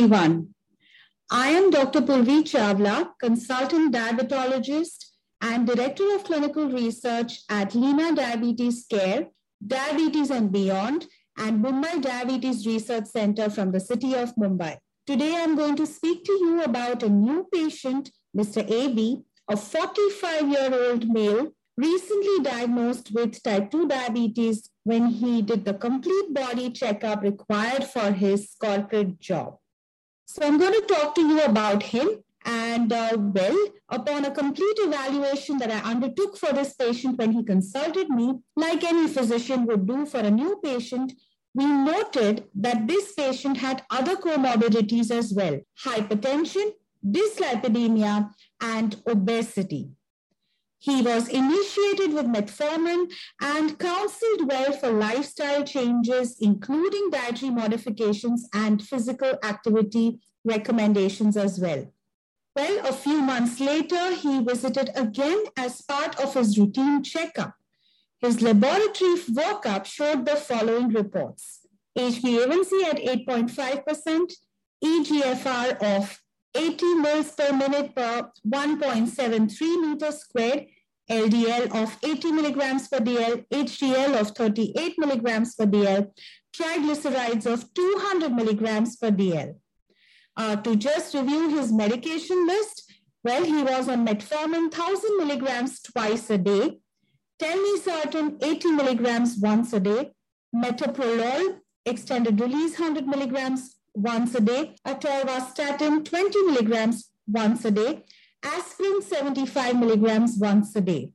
everyone. I am Dr. Purvi Chawla, consultant diabetologist and director of clinical research at Lina Diabetes Care, Diabetes and Beyond, and Mumbai Diabetes Research Center from the city of Mumbai. Today, I'm going to speak to you about a new patient, Mr. AB, a 45 year old male recently diagnosed with type 2 diabetes when he did the complete body checkup required for his corporate job. So I'm going to talk to you about him. And uh, well, upon a complete evaluation that I undertook for this patient when he consulted me, like any physician would do for a new patient, we noted that this patient had other comorbidities as well hypertension, dyslipidemia, and obesity. He was initiated with metformin and counseled well for lifestyle changes, including dietary modifications and physical activity recommendations as well. Well, a few months later, he visited again as part of his routine checkup. His laboratory workup showed the following reports HbA1c at 8.5%, EGFR of 80 mils per minute per 1.73 meters squared, LDL of 80 milligrams per DL, HDL of 38 milligrams per DL, triglycerides of 200 milligrams per DL. Uh, to just review his medication list, well, he was on metformin 1000 milligrams twice a day, telmisartan 80 milligrams once a day, metoprolol extended release 100 milligrams once a day, atorvastatin 20 milligrams once a day, aspirin 75 milligrams once a day.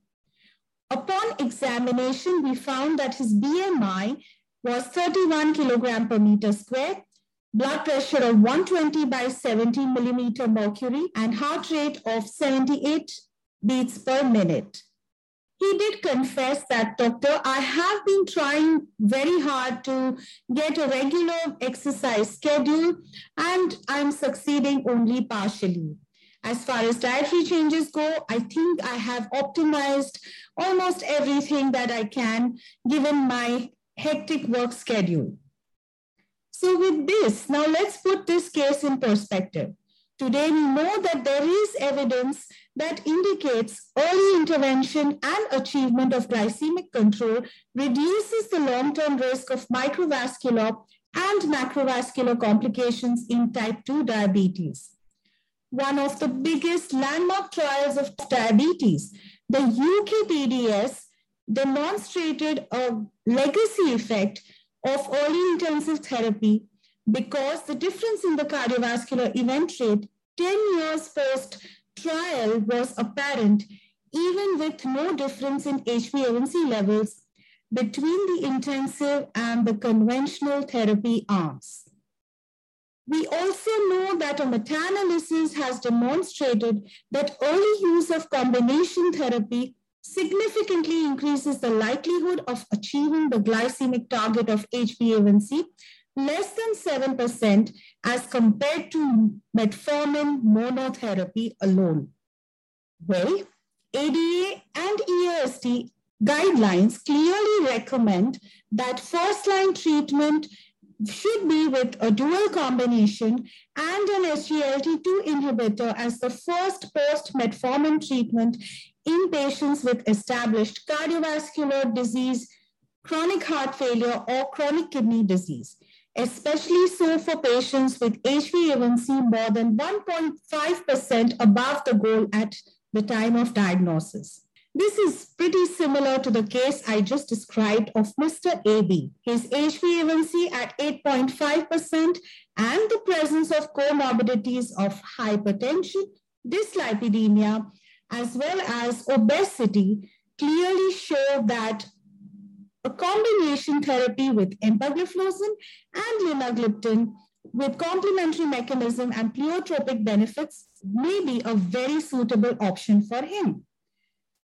Upon examination, we found that his BMI was 31 kilogram per meter square, blood pressure of 120 by 70 millimeter mercury, and heart rate of 78 beats per minute. He did confess that, doctor, I have been trying very hard to get a regular exercise schedule and I'm succeeding only partially. As far as dietary changes go, I think I have optimized almost everything that I can given my hectic work schedule. So, with this, now let's put this case in perspective. Today, we know that there is evidence that indicates early intervention and achievement of glycemic control reduces the long term risk of microvascular and macrovascular complications in type 2 diabetes one of the biggest landmark trials of diabetes. The UKPDS demonstrated a legacy effect of early intensive therapy because the difference in the cardiovascular event rate 10 years post trial was apparent, even with no difference in HbA1c levels between the intensive and the conventional therapy arms. We also know that a meta-analysis has demonstrated that early use of combination therapy significantly increases the likelihood of achieving the glycemic target of HbA1c less than 7% as compared to metformin monotherapy alone. Well, ADA and EASD guidelines clearly recommend that first-line treatment should be with a dual combination and an SGLT2 inhibitor as the first post-metformin treatment in patients with established cardiovascular disease, chronic heart failure, or chronic kidney disease, especially so for patients with HbA1c more than 1.5% above the goal at the time of diagnosis. This is pretty similar to the case I just described of Mr. AB. His HbA1c at 8.5% and the presence of comorbidities of hypertension, dyslipidemia, as well as obesity clearly show that a combination therapy with empagliflozin and linagliptin with complementary mechanism and pleiotropic benefits may be a very suitable option for him.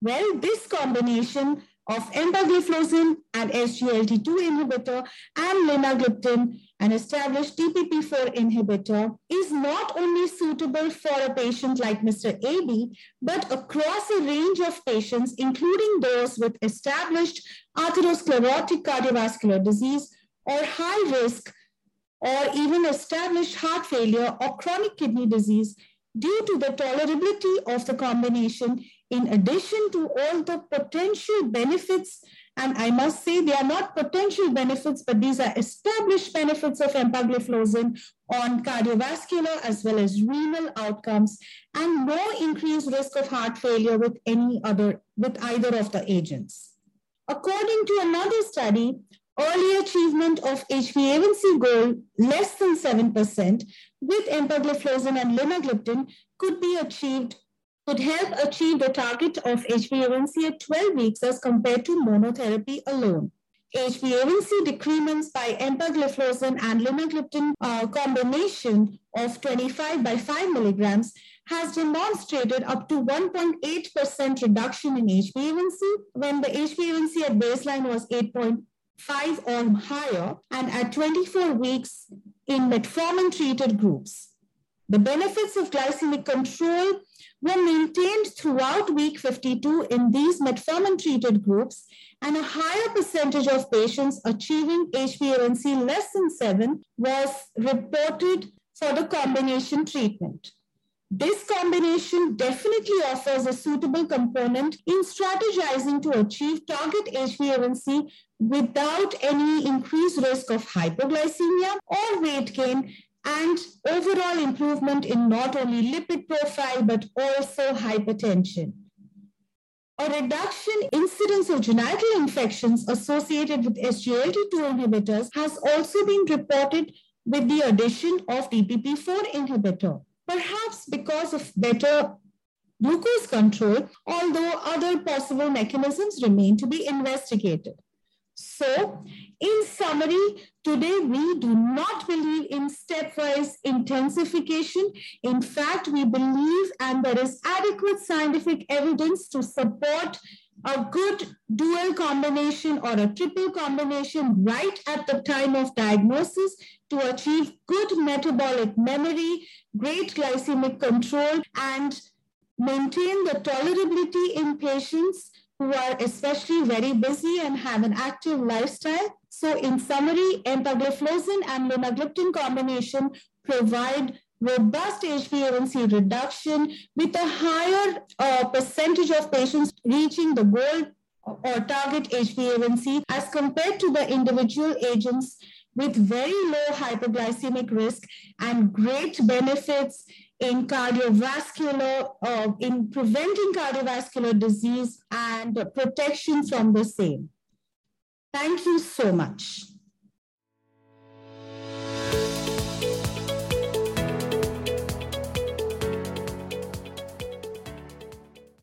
Well, this combination of empagliflozin and SGLT2 inhibitor and linagliptin, an established DPP4 inhibitor, is not only suitable for a patient like Mr. AB, but across a range of patients, including those with established atherosclerotic cardiovascular disease or high risk or even established heart failure or chronic kidney disease due to the tolerability of the combination in addition to all the potential benefits and I must say they are not potential benefits, but these are established benefits of empagliflozin on cardiovascular as well as renal outcomes and no increased risk of heart failure with any other, with either of the agents. According to another study, early achievement of HbA1c goal less than 7% with empagliflozin and linagliptin could be achieved could help achieve the target of HbA1c at 12 weeks as compared to monotherapy alone. HbA1c decrements by empagliflozin and linagliptin uh, combination of 25 by 5 milligrams has demonstrated up to 1.8% reduction in HbA1c when the HbA1c at baseline was 8.5 or higher and at 24 weeks in metformin treated groups. The benefits of glycemic control were maintained throughout week 52 in these metformin-treated groups, and a higher percentage of patients achieving HbA1c less than 7 was reported for the combination treatment. This combination definitely offers a suitable component in strategizing to achieve target HbA1c without any increased risk of hypoglycemia or weight gain and overall improvement in not only lipid profile, but also hypertension. A reduction in incidence of genital infections associated with SGLT2 inhibitors has also been reported with the addition of DPP4 inhibitor, perhaps because of better glucose control, although other possible mechanisms remain to be investigated. So, in summary, today we do not believe in stepwise intensification. In fact, we believe and there is adequate scientific evidence to support a good dual combination or a triple combination right at the time of diagnosis to achieve good metabolic memory, great glycemic control, and maintain the tolerability in patients who are especially very busy and have an active lifestyle. So in summary, empagliflozin and linagliptin combination provide robust HbA1c reduction with a higher uh, percentage of patients reaching the goal or target HbA1c as compared to the individual agents with very low hypoglycemic risk and great benefits in cardiovascular, uh, in preventing cardiovascular disease and protection from the same. Thank you so much.